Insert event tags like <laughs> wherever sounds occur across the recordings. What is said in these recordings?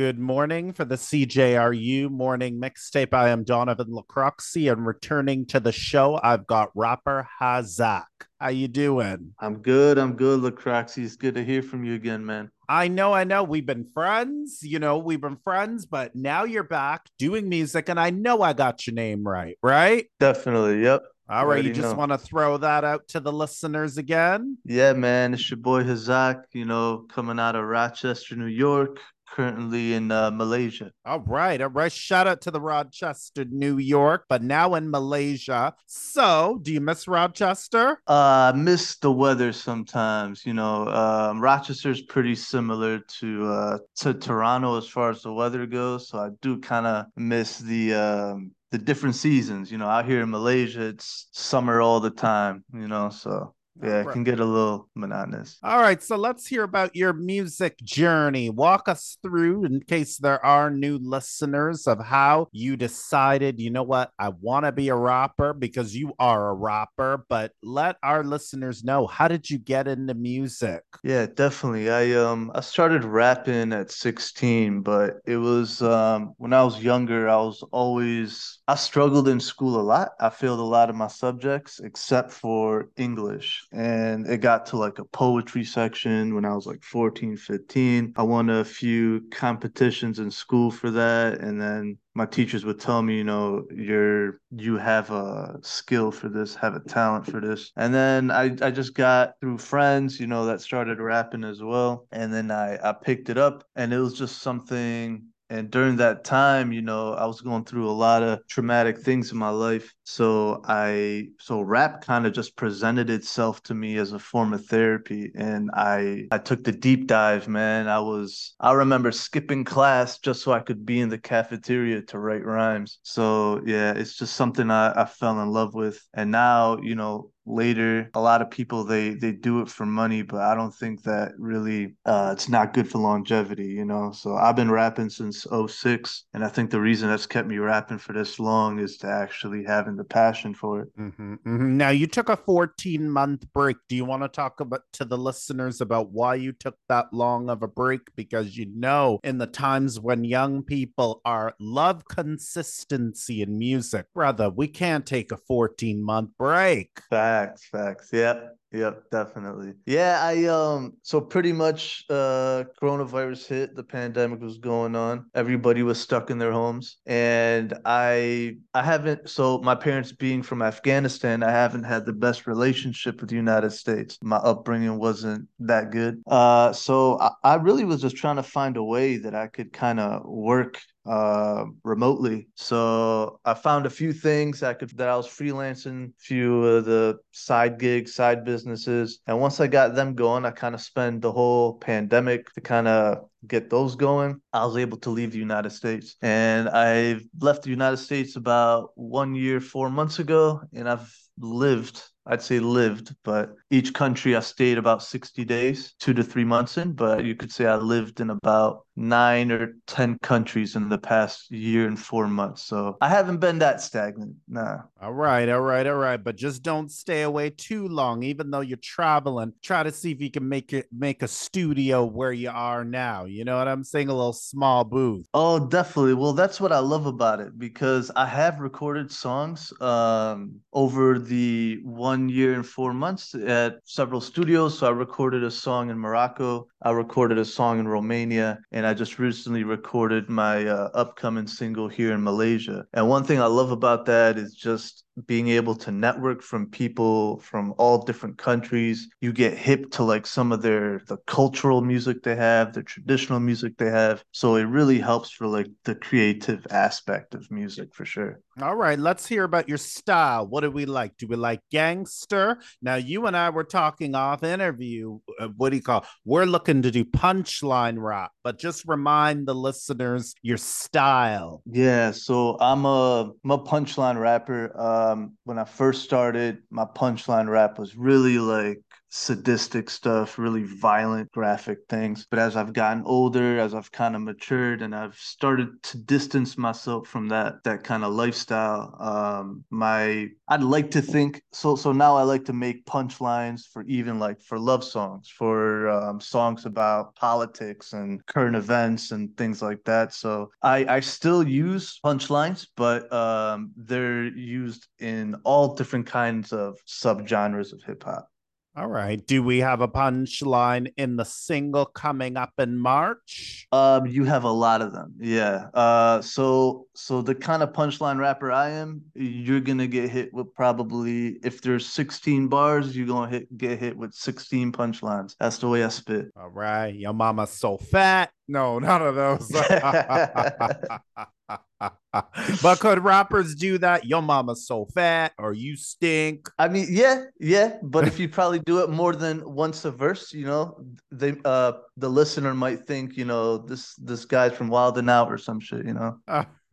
Good morning for the CJRU morning mixtape. I am Donovan Lacroxi, and returning to the show, I've got rapper Hazok. How you doing? I'm good. I'm good, Lacroxi. It's good to hear from you again, man. I know, I know. We've been friends, you know, we've been friends, but now you're back doing music, and I know I got your name right, right? Definitely. Yep. All right, you just want to throw that out to the listeners again? Yeah, man. It's your boy Hazok, you know, coming out of Rochester, New York, currently in uh, Malaysia. All right. All right. Shout out to the Rochester, New York, but now in Malaysia. So, do you miss Rochester? Uh, I miss the weather sometimes. You know, um, Rochester is pretty similar to uh, to Toronto as far as the weather goes. So I do kind of miss the um, the different seasons. You know, out here in Malaysia, it's summer all the time. You know, so yeah, it can get a little monotonous. All right, so let's hear about your music journey. Walk us through, in case there are new listeners, of how you decided, you know what, I want to be a rapper because you are a rapper, but let our listeners know how did you get into music? Yeah, definitely. I um I started rapping at 16, but it was um when I was younger, I was always I struggled in school a lot. I failed a lot of my subjects except for English and it got to like a poetry section when I was like 14, 15. I won a few competitions in school for that. And then my teachers would tell me, you know, you're you have a skill for this, have a talent for this. And then I, I just got through friends, you know, that started rapping as well. And then I, I picked it up and it was just something and during that time you know i was going through a lot of traumatic things in my life. So i so rap kind of just presented itself to me as a form of therapy. And i i took the deep dive man. I was i remember skipping class just so i could be in the cafeteria to write rhymes. So yeah it's just something i, I fell in love with. And now you know later a lot of people they they do it for money but i don't think that really uh it's not good for longevity you know? So i've been rapping since 06 and i think the reason that's kept me rapping for this long is to actually having the passion for it. Mm-hmm, mm-hmm. now you took a 14 month break. Do you want to talk about to the listeners about why you took that long of a break? Because you know in the times when young people are love consistency in music. Brother we can't take a 14 month break Facts, facts. Yep, yep, definitely. Yeah, I um so pretty much uh coronavirus hit, the pandemic was going on. Everybody was stuck in their homes and I I haven't so my parents being from Afghanistan, I haven't had the best relationship with the United States. My upbringing wasn't that good. Uh so I, I really was just trying to find a way that I could kind of work uh, remotely. So I found a few things I could that I was freelancing, few of the side gigs, side businesses, and once I got them going, I kind of spent the whole pandemic to kind of get those going. I was able to leave the United States, and I left the United States about one year, four months ago, and I've lived I'd say lived, but each country I stayed about 60 days, two to three months in. But you could say I lived in about nine or 10 countries in the past year and four months. So I haven't been that stagnant. Nah. All right. All right. All right. But just don't stay away too long, even though you're traveling. Try to see if you can make it, make a studio where you are now. You know what I'm saying? A little small booth. Oh, definitely. Well, that's what I love about it because I have recorded songs um, over the one one year and four months at several studios. So I recorded a song in Morocco, I recorded a song in Romania, and I just recently recorded my uh, upcoming single here in Malaysia. And one thing I love about that is just being able to network from people from all different countries. You get hip to like some of their the cultural music they have the traditional music they have. So it really helps for like the creative aspect of music for sure. All right let's hear about your style. What do we like? Do we like gangster? Now you and i were talking off interview uh, what do you call we're looking to do punchline rap but just remind the listeners your style. Yeah so i'm a i'm a punchline rapper. Um, when I first started, my punchline rap was really like sadistic stuff, really violent, graphic things. But as I've gotten older, as I've kind of matured, and I've started to distance myself from that that kind of lifestyle, um, my I'd like to think so. So now I like to make punchlines for even like for love songs, for um, songs about politics and current events and things like that. So I I still use punchlines, but um, they're used in all different kinds of subgenres of hip hop. All right. Do we have a punchline in the single coming up in March? Um, you have a lot of them. Yeah. Uh, so so the kind of punchline rapper I am, you're gonna get hit with probably if there's 16 bars, you're gonna hit get hit with 16 punchlines. That's the way I spit. All right. Your mama's so fat. No, none of those. <laughs> <laughs> <laughs> but could rappers do that? Your mama's so fat, or you stink. I mean, yeah, yeah. But if you probably do it more than once a verse, you know, they uh the listener might think, you know, this this guy's from Wild 'N Out or some shit, you know. <laughs> <laughs>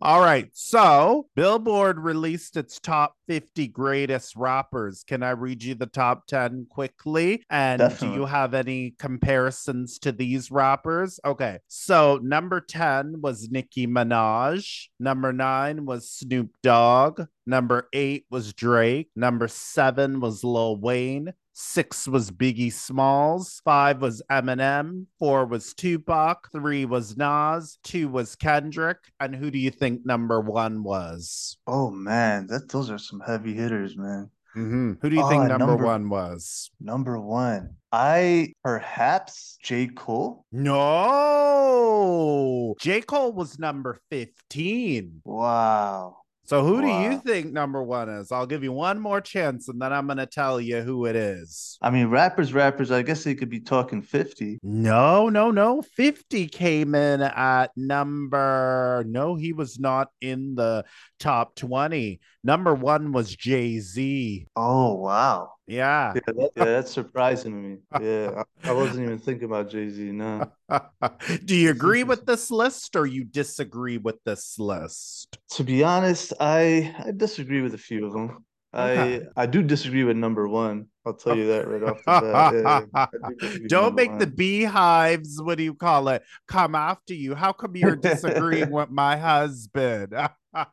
All right. So Billboard released its top 50 greatest rappers. Can I read you the top 10 quickly? And Definitely. do you have any comparisons to these rappers? Okay. So number 10 was Nicki Minaj. Number nine was Snoop Dogg. Number eight was Drake. Number seven was Lil Wayne. Six was Biggie Smalls. Five was Eminem. Four was Tupac. Three was Nas. Two was Kendrick. And who do you think number one was? Oh man, that those are some heavy hitters, man. Mm-hmm. Who do you oh, think number, number one was? Number one. I perhaps J. Cole. No, J. Cole was number 15. Wow. So who do you think number one is? I'll give you one more chance and then I'm gonna tell you who it is. I mean, rappers, rappers, I guess they could be talking 50. No, no, no. 50 came in at number no, he was not in the top 20. Number one was Jay-Z. Oh wow. Yeah. Yeah, that, yeah, that's surprising to me. Yeah. I, I <laughs> wasn't even thinking about Jay-Z. No. Do you agree with <laughs> this list or you disagree with this list? To be honest, I I disagree with a few of them. Okay. I I do disagree with number one. I'll tell you that right off the bat. Yeah, Don't make one. the beehives, what do you call it, come after you. How come you're <laughs> disagreeing with my husband? <laughs>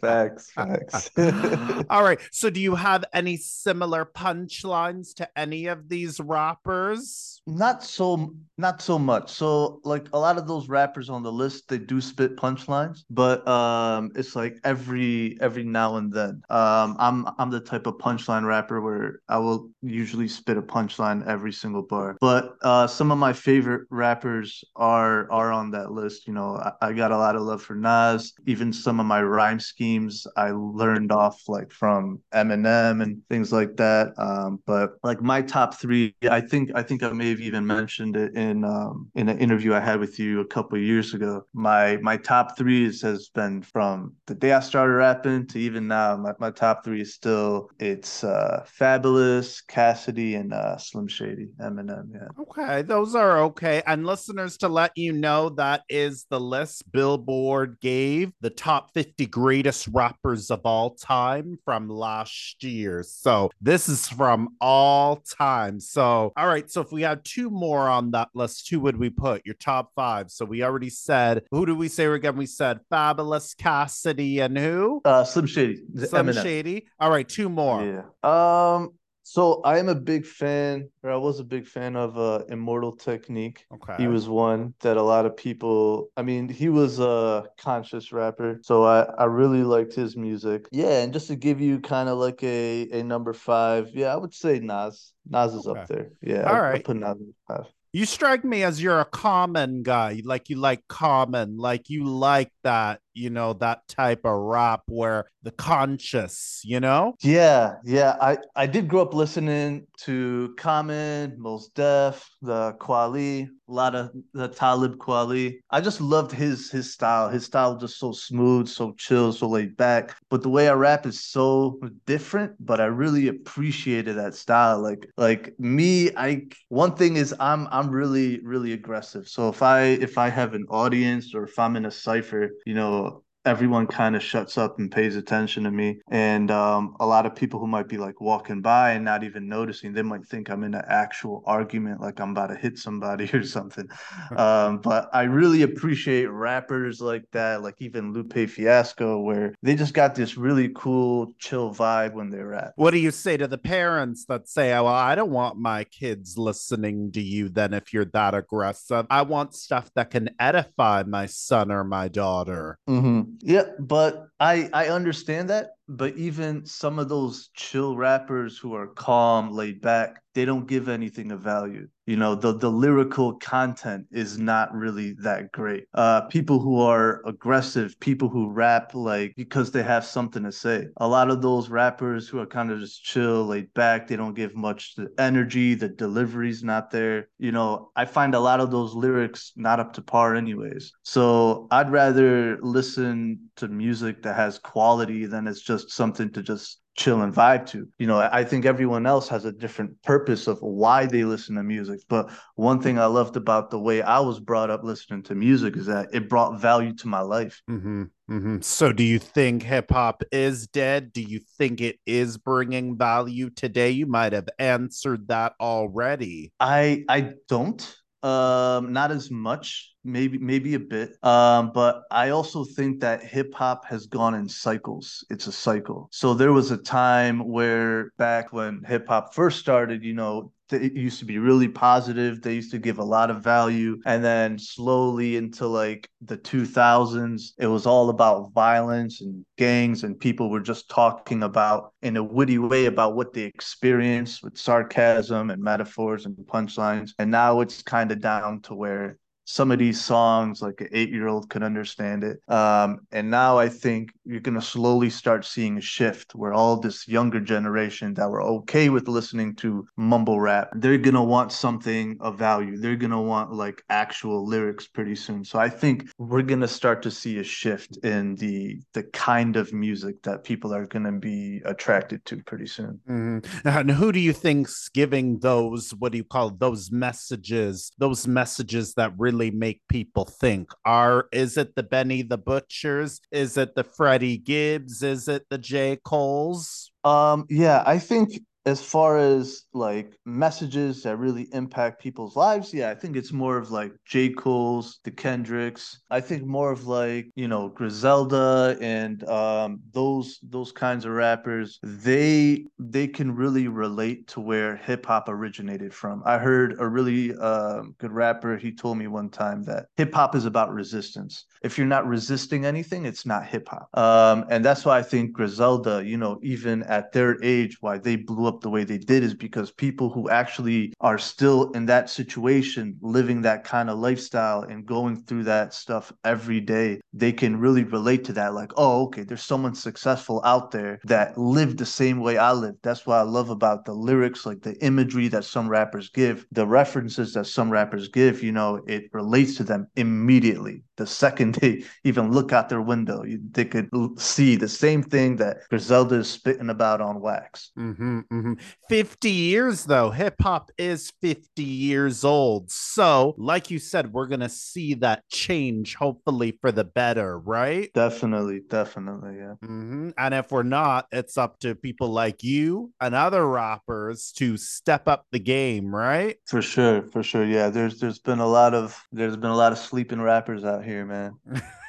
facts, facts. <laughs> All right. So, do you have any similar punchlines to any of these rappers? Not so, not so much. So, like a lot of those rappers on the list, they do spit punchlines, but um, it's like every every now and then. Um, I'm I'm the type of punchline rapper where I will usually spit a punchline every single bar. But uh, some of my favorite rappers are are on that list. You know, I, I got a lot of love for Nas. Even some of my rhyme schemes I learned off like from Eminem and things like that. Um, but like my top three, I think I think I may have even mentioned it in um, in an interview I had with you a couple years ago. My my top three has been from the day I started rapping to even now. My, my top three is still it's uh, Fabolous, Cassidy, and uh, Slim Shady, Eminem. Yeah. Okay, those are okay. And listeners, to let you know, that is the list Billboard gave the top 50 greatest rappers of all time from last year. So this is from all time. So, all right. So if we had two more on that list, who would we put? Your top five. So we already said, who do we say again? We said Fabolous, Cassidy and who? Uh, Slim Shady. Slim Eminem. Shady. All right. Two more. Yeah. Um, so I am a big fan, or I was a big fan of uh, Immortal Technique. Okay. He was one that a lot of people. I mean, he was a conscious rapper, so I I really liked his music. Yeah, and just to give you kind of like a a number five, yeah, I would say Nas. Nas is okay. up there. Yeah. All I, right. I put Nas in five. You strike me as you're a common guy, like you like common, like you like that, you know, that type of rap where the conscious, you know? Yeah, yeah. I I did grow up listening to Common, Mos Def, the Kweli, a lot of the Talib Kweli. I just loved his his style. His style just so smooth, so chill, so laid back. But the way I rap is so different. But I really appreciated that style. Like like me, I one thing is I'm I'm really really aggressive. So if I if I have an audience or if I'm in a cipher, you know, everyone kind of shuts up and pays attention to me. And um, a lot of people who might be like walking by and not even noticing, they might think I'm in an actual argument, like I'm about to hit somebody <laughs> or something. um, but I really appreciate rappers like that, like even Lupe Fiasco, where they just got this really cool, chill vibe when they rap. What do you say to the parents that say, oh, well, I don't want my kids listening to you then if you're that aggressive? I want stuff that can edify my son or my daughter. Mm-hmm. Yeah, but I I understand that but even some of those chill rappers who are calm, laid back, they don't give anything of value. You know, the the lyrical content is not really that great. Uh, people who are aggressive, people who rap like because they have something to say. A lot of those rappers who are kind of just chill, laid back, they don't give much energy. The delivery's not there. You know, I find a lot of those lyrics not up to par, anyways. So I'd rather listen to music that has quality than it's just just something to just chill and vibe to. You know, I think everyone else has a different purpose of why they listen to music. But one thing I loved about the way I was brought up listening to music is that it brought value to my life. Mm-hmm, mm-hmm. So, do you think hip hop is dead? Do you think it is bringing value today? You might have answered that already. I I don't. Um, not as much maybe maybe a bit. Um, but i also think that hip hop has gone in cycles. It's a cycle. So there was a time where back when hip hop first started you know it used to be really positive they used to give a lot of value and then slowly into like the 2000s it was all about violence and gangs and people were just talking about in a witty way about what they experienced with sarcasm and metaphors and punchlines and now it's kind of down to where some of these songs like an eight year old could understand it. Um, and now i think you're going to slowly start seeing a shift where all this younger generation that were okay with listening to mumble rap they're going to want something of value. They're going to want like actual lyrics pretty soon. So i think we're going to start to see a shift in the the kind of music that people are going to be attracted to pretty soon. Mm-hmm. and who do you think's giving those what do you call those messages those messages that really really make people think? Are is it the Benny the Butchers? Is it the Freddie Gibbs? Is it the J. Coles? Um, yeah, I think as far as like messages that really impact people's lives, yeah, I think it's more of like J. Cole's, the Kendricks. I think more of like, you know, Griselda and um those those kinds of rappers, they they can really relate to where hip hop originated from. I heard a really um, good rapper, he told me one time that hip hop is about resistance. If you're not resisting anything, it's not hip hop. Um, and that's why I think Griselda, you know, even at their age, why they blew up the way they did is because people who actually are still in that situation, living that kind of lifestyle and going through that stuff every day, they can really relate to that. Like, oh, okay, there's someone successful out there that lived the same way I lived. That's what I love about the lyrics, like the imagery that some rappers give, the references that some rappers give, you know, it relates to them immediately. The second <laughs> they even look out their window, they could see the same thing that Griselda is spitting about on wax. Mm-hmm, mm-hmm. Mm-hmm. 50 years though hip hop is 50 years old so like you said we're gonna see that change hopefully for the better right definitely definitely yeah mm-hmm. and if we're not it's up to people like you and other rappers to step up the game right for sure for sure yeah there's there's been a lot of there's been a lot of sleeping rappers out here man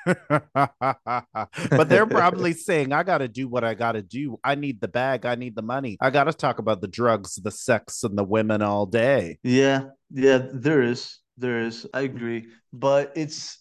<laughs> but they're probably saying, I got to do what I got to do. I need the bag. I need the money. I got to talk about the drugs, the sex, and the women all day. Yeah. Yeah. There is. There is. I agree but it's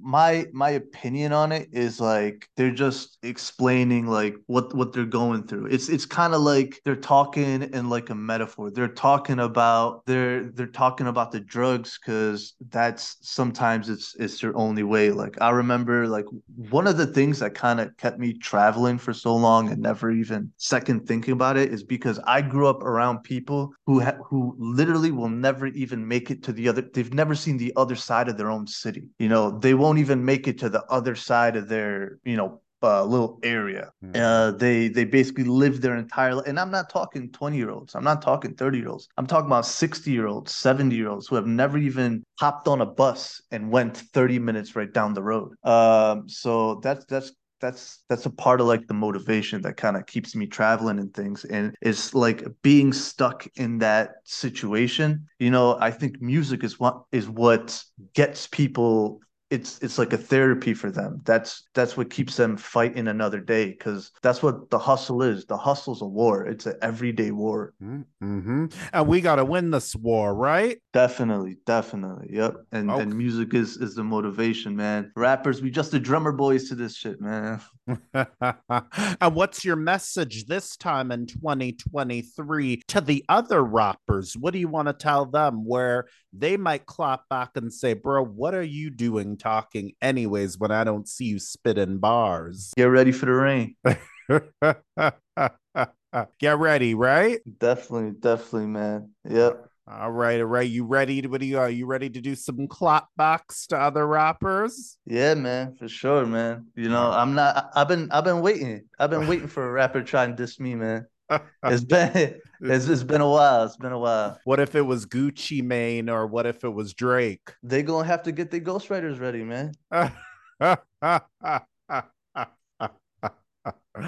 my my opinion on it is like they're just explaining like what what they're going through. It's it's kind of like they're talking in like a metaphor. They're talking about they're they're talking about the drugs because that's sometimes it's it's their only way. Like i remember like one of the things that kind of kept me traveling for so long and never even second thinking about it is because i grew up around people who ha- who literally will never even make it to the other they've never seen the other side of their own own city. You know, they won't even make it to the other side of their, you know, uh, little area. Mhm. Uh, they they basically live their entire life, and I'm not talking 20 year olds. I'm not talking 30 year olds. I'm talking about 60 year olds, 70 year olds who have never even hopped on a bus and went 30 minutes right down the road. Um, so that's that's that's that's a part of like the motivation that kind of keeps me traveling and things and it's like being stuck in that situation. You know i think music is what is what gets people it's it's like a therapy for them. That's that's what keeps them fighting another day because that's what the hustle is. The hustle's a war. It's an everyday war. Mm-hmm. And we got to win this war, right? definitely definitely. Yep. And Okay. and music is is the motivation man. Rappers we just the drummer boys to this shit man <laughs> and what's your message this time in 2023 to the other rappers? What do you want to tell them where they might clap back and say, Bro, what are you doing talking anyways when I don't see you spitting bars? get ready for the rain <laughs> Get ready, right? Definitely, definitely, man. Yep. All right, all right. You ready to what do you are you ready to do some clapbacks to other rappers? Yeah, man, for sure, man. You know, I'm not I've been I've been waiting. I've been waiting for a rapper to try and diss me, man. <laughs> It's been it's, it's been a while. It's been a while. what if it was Gucci Mane or what if it was Drake? They gonna have to get their ghostwriters ready, man. <laughs>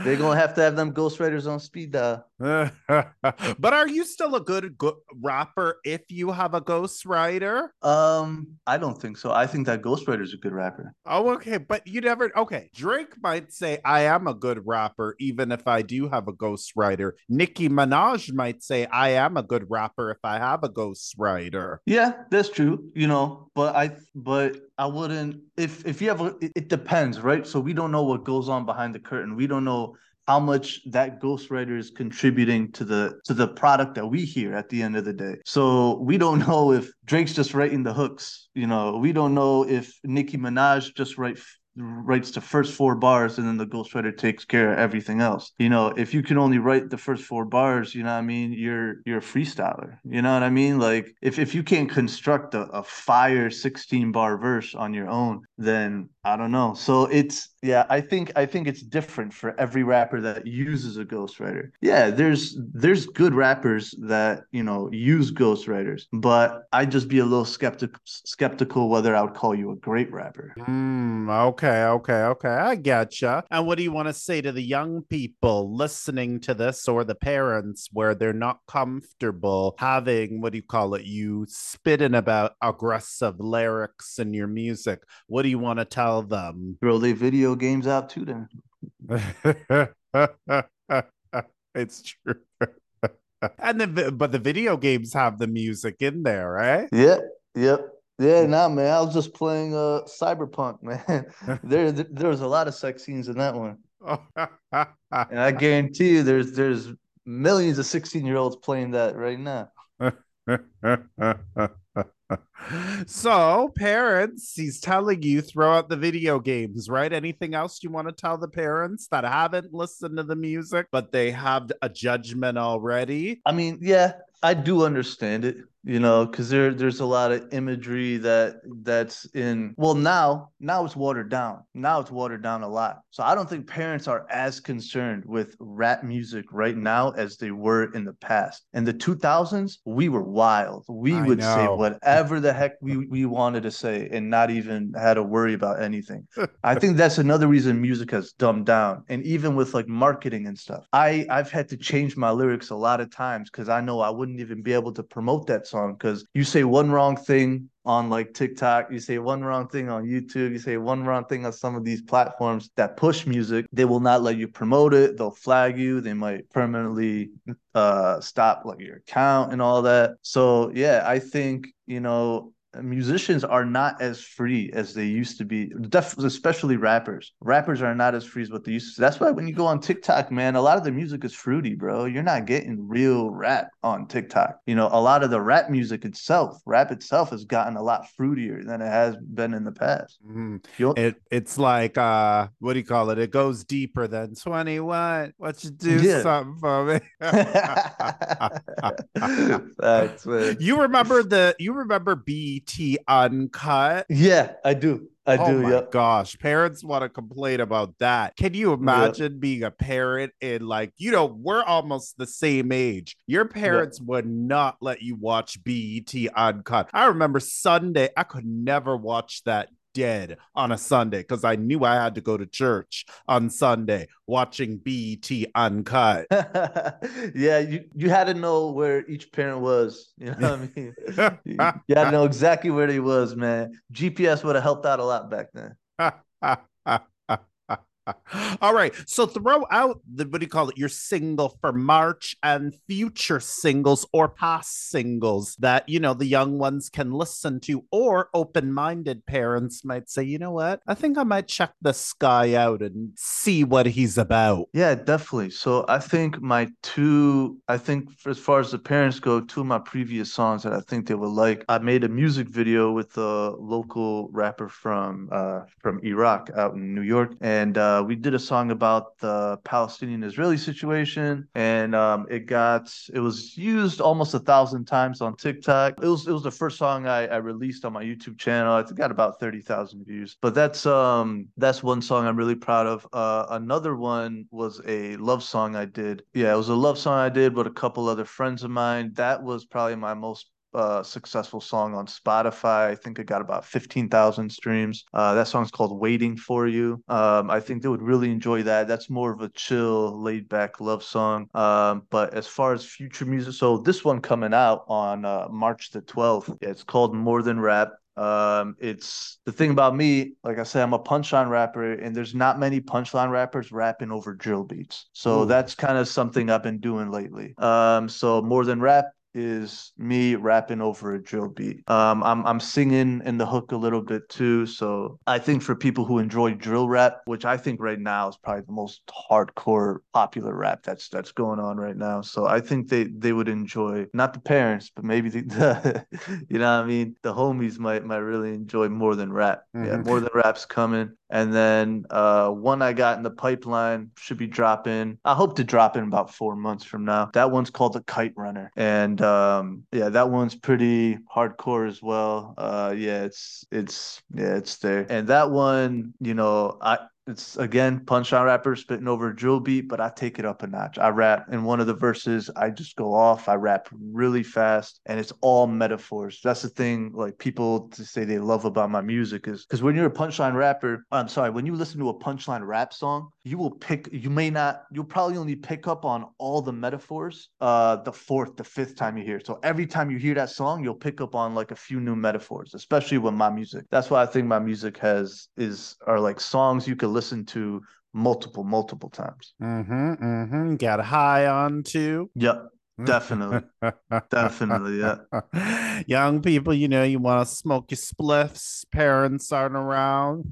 They're gonna have to have them ghostwriters on speed dial. <laughs> but are you still a good go- rapper if you have a ghostwriter? Um, I don't think so. I think that ghostwriter's is a good rapper. Oh, okay. But you never, okay. Drake might say, I am a good rapper, even if I do have a ghostwriter. Nicki Minaj might say, I am a good rapper if I have a ghostwriter. Yeah, that's true. You know, but I but I wouldn't if if you have a it, depends, right? So we don't know what goes on behind the curtain. We don't know how much that ghostwriter is contributing to the to the product that we hear at the end of the day. So we don't know if Drake's just writing the hooks, you know. We don't know if Nicki Minaj just write writes the first four bars and then the ghostwriter takes care of everything else. You know, if you can only write the first four bars, you know what I mean, you're you're a freestyler. You know what I mean? Like if if you can't construct a, a fire 16 bar verse on your own, then I don't know. So it's yeah, I think I think it's different for every rapper that uses a ghostwriter. Yeah, there's there's good rappers that, you know, use ghostwriters, but I'd just be a little skeptical skeptical whether I would call you a great rapper. Hmm. okay, okay, okay. I gotcha. And what do you want to say to the young people listening to this or the parents where they're not comfortable having, what do you call it, you spitting about aggressive lyrics in your music? What do you want to tell them? Throw they video games out too then. <laughs> it's true. <laughs> and the but the video games have the music in there, right? Yep, yep. Yeah, nah, man. I was just playing uh Cyberpunk, <laughs> man. there, there there's a lot of sex scenes in that one. And I guarantee you there's there's millions of 16 year olds playing that right now. <laughs> so, parents, he's telling you throw out the video games, right? Anything else you want to tell the parents that haven't listened to the music, but they have a judgment already? I mean, yeah, I do understand it, you know, because there there's a lot of imagery that that's in well now now it's watered down. Now it's watered down a lot. So I don't think parents are as concerned with rap music right now as they were in the past. In the 2000s, we were wild. We I would say whatever the heck we, we wanted to say and not even had to worry about anything. <laughs> I think that's another reason music has dumbed down. And even with like marketing and stuff, I I've had to change my lyrics a lot of times because I know I wouldn't even be able to promote that song because you say one wrong thing on like TikTok, you say one wrong thing on YouTube, you say one wrong thing on some of these platforms that push music, they will not let you promote it. They'll flag you. They might permanently uh stop like your account and all that. So yeah, I think, you know, musicians are not as free as they used to be def- especially rappers rappers are not as free as what they used to that's why when you go on tiktok man a lot of the music is fruity bro you're not getting real rap on tiktok you know a lot of the rap music itself rap itself has gotten a lot fruitier than it has been in the past Mhm. It it's like uh what do you call it? It goes deeper than 21. What you do Yeah. something for me. <laughs> Man. <laughs> you remember the you remember BET Uncut? yeah i do I oh do. my Yep. gosh, parents want to complain about that. Can you imagine being a parent and like, you know, we're almost the same age. Your parents would not let you watch BET uncut. I remember Sunday, I could never watch that dead on a Sunday because I knew I had to go to church on Sunday watching BET uncut. <laughs> yeah, you, you had to know where each parent was. You know what I mean? you, <laughs> you had to know exactly where they was, man. GPS would have helped out a lot back then. <laughs> <laughs> All right. So throw out the what do you call it? Your single for March and future singles or past singles that you know the young ones can listen to, or open-minded parents might say, you know what? I think I might check this guy out and see what he's about. Yeah, definitely. So I think my two, I think as far as the parents go, two of my previous songs that I think they would like. I made a music video with a local rapper from uh from Iraq out in New York, and uh uh, we did a song about the Palestinian Israeli situation, and um, it got it was used almost a thousand times on TikTok. It was it was the first song I, I released on my YouTube channel. It got about thirty thousand views. But that's um that's one song I'm really proud of. Uh, another one was a love song I did. Yeah, it was a love song I did with a couple other friends of mine. That was probably my most uh, successful song on Spotify. I think it got about 15,000 streams. Uh, that song's called Waiting for You. Um, I think they would really enjoy that. That's more of a chill, laid back love song. Um, but as far as future music, so this one coming out on uh, March the 12th, yeah, it's called More Than Rap. Um, it's the thing about me, like I said, I'm a punchline rapper, and there's not many punchline rappers rapping over drill beats. So Ooh. that's kind of something I've been doing lately. Um, so more than rap, is me rapping over a drill beat. Um, I'm I'm singing in the hook a little bit too. So I think for people who enjoy drill rap, which I think right now is probably the most hardcore popular rap that's that's going on right now. So I think they they would enjoy not the parents, but maybe the, <laughs> the you know what I mean. The homies might might really enjoy more than rap. Mm-hmm. Yeah, more than rap's coming. And then uh, one I got in the pipeline should be dropping. I hope to drop in about four months from now. That one's called the Kite Runner, and um, yeah, that one's pretty hardcore as well. Uh, yeah, it's it's yeah, it's there. And that one, you know, I it's again punchline rapper spitting over a drill beat, but I take it up a notch. I rap in one of the verses, I just go off. I rap really fast, and it's all metaphors. That's the thing, like people to say they love about my music is because when you're a punchline rapper, I'm sorry, when you listen to a punchline rap song, you will pick. You may not. You'll probably only pick up on all the metaphors uh the fourth, the fifth time you hear. So every time you hear that song, you'll pick up on like a few new metaphors, especially with my music. That's why I think my music has is are like songs you could listen to multiple, multiple times. Mm-hmm. Mm-hmm. Got high on too. Yep. Definitely. <laughs> Definitely. Yeah. Young people, you know, you want to smoke your spliffs, parents aren't around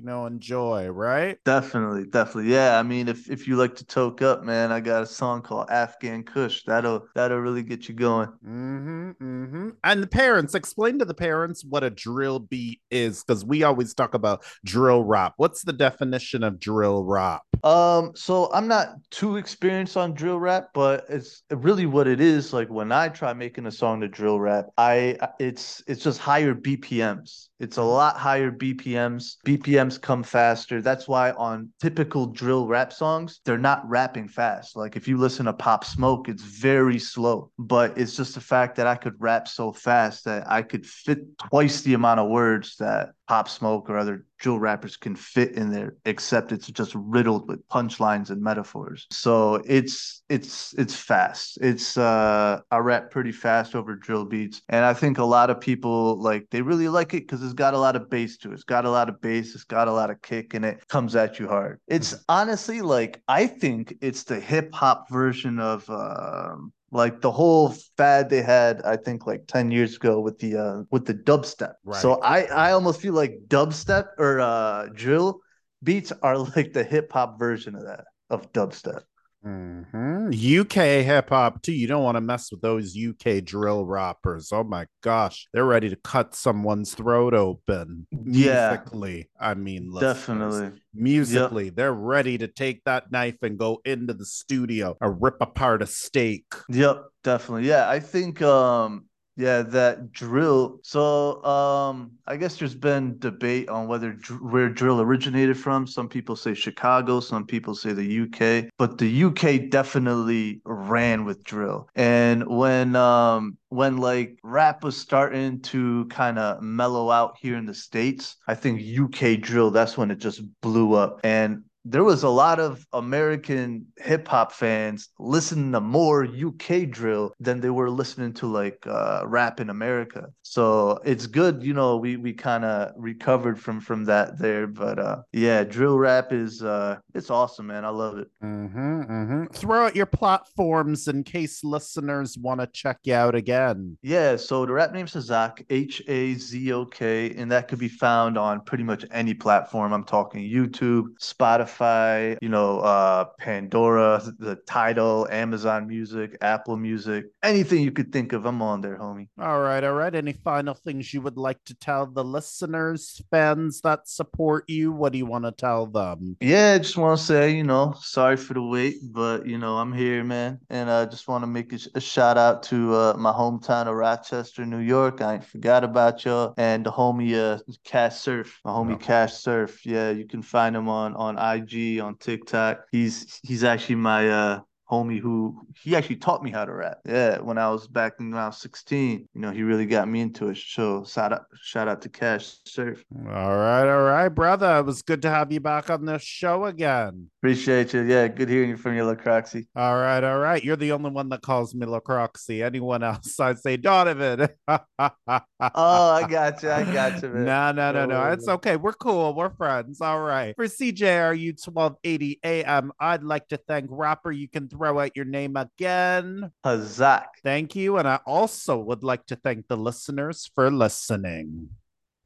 you know, enjoy, right? Definitely, definitely. Yeah. I mean, if if you like to toke up, man, I got a song called Afghan Kush. That'll that'll really get you going. Mm-hmm. Mm-hmm. And the parents, explain to the parents what a drill beat is, because we always talk about drill rap. What's the definition of drill rap? Um, so I'm not too experienced on drill rap, but it's really what it is. Like when I try making a song to drill rap, I it's it's just higher BPMs. It's a lot higher BPMs. BPMs come faster. That's why on typical drill rap songs, they're not rapping fast. Like if you listen to Pop Smoke, it's very slow. But it's just the fact that I could rap so fast that I could fit twice the amount of words that Pop Smoke or other drill rappers can fit in there, except it's just riddled with punchlines and metaphors. So it's it's it's fast. It's uh I rap pretty fast over drill beats. And I think a lot of people like they really like it because it's got a lot of bass to it. It's got a lot of bass, it's got a lot of kick, and it comes at you hard. It's honestly like I think it's the hip hop version of um like the whole fad they had i think like 10 years ago with the uh with the dubstep right. so i i almost feel like dubstep or uh drill beats are <laughs> like the hip hop version of that of dubstep Mm-hmm. UK hip hop too. You don't want to mess with those UK drill rappers. Oh my gosh, they're ready to cut someone's throat open. Yeah. Musically, I mean, definitely. Musically, yep. they're ready to take that knife and go into the studio or rip apart a steak. Yep, definitely. Yeah, I think um Yeah, that drill. So, um, I guess there's been debate on whether dr- where drill originated from. Some people say Chicago, some people say the UK, but the UK definitely ran with drill. And when um when like rap was starting to kind of mellow out here in the States, I think UK drill, that's when it just blew up. And there was a lot of American hip hop fans listening to more UK drill than they were listening to like uh, rap in America. So it's good, you know, we we kind of recovered from from that there. But uh, yeah, drill rap is uh, it's awesome, man. I love it. Mm-hmm, mm-hmm. Throw out your platforms in case listeners want to check you out again. Yeah, so the rap name's Hazok, H A Z O K, and that could be found on pretty much any platform. I'm talking YouTube, Spotify. Spotify, you know, uh, Pandora, the Tidal, Amazon Music, Apple Music, anything you could think of, I'm on there, homie. All right, all right. Any final things you would like to tell the listeners, fans that support you? What do you want to tell them? Yeah, I just want to say, you know, sorry for the wait, but you know, I'm here, man, and I just want to make a, a shout out to uh, my hometown of Rochester, New York. I ain't forgot about y'all and the homie uh, Cash Surf, my homie oh. Cash Surf. Yeah, you can find him on on IG, on TikTok. He's he's actually my uh homie who he actually taught me how to rap. Yeah, when I was back when I was 16, you know, he really got me into it. So shout out, shout out to Cash Surf. All right, all right, brother. It was good to have you back on the show again. Appreciate you. Yeah, good hearing from you, Lacroxi. All right, all right. You're the only one that calls me Lacroxi. Anyone else, <laughs> I'd say Donovan. <laughs> oh, I got you. I got you, man. No, no, no, no. It's oh. okay. We're cool. We're friends. All right. For CJRU 1280 AM, I'd like to thank Rapper. You can throw out your name again. Hazok. Thank you. And I also would like to thank the listeners for listening.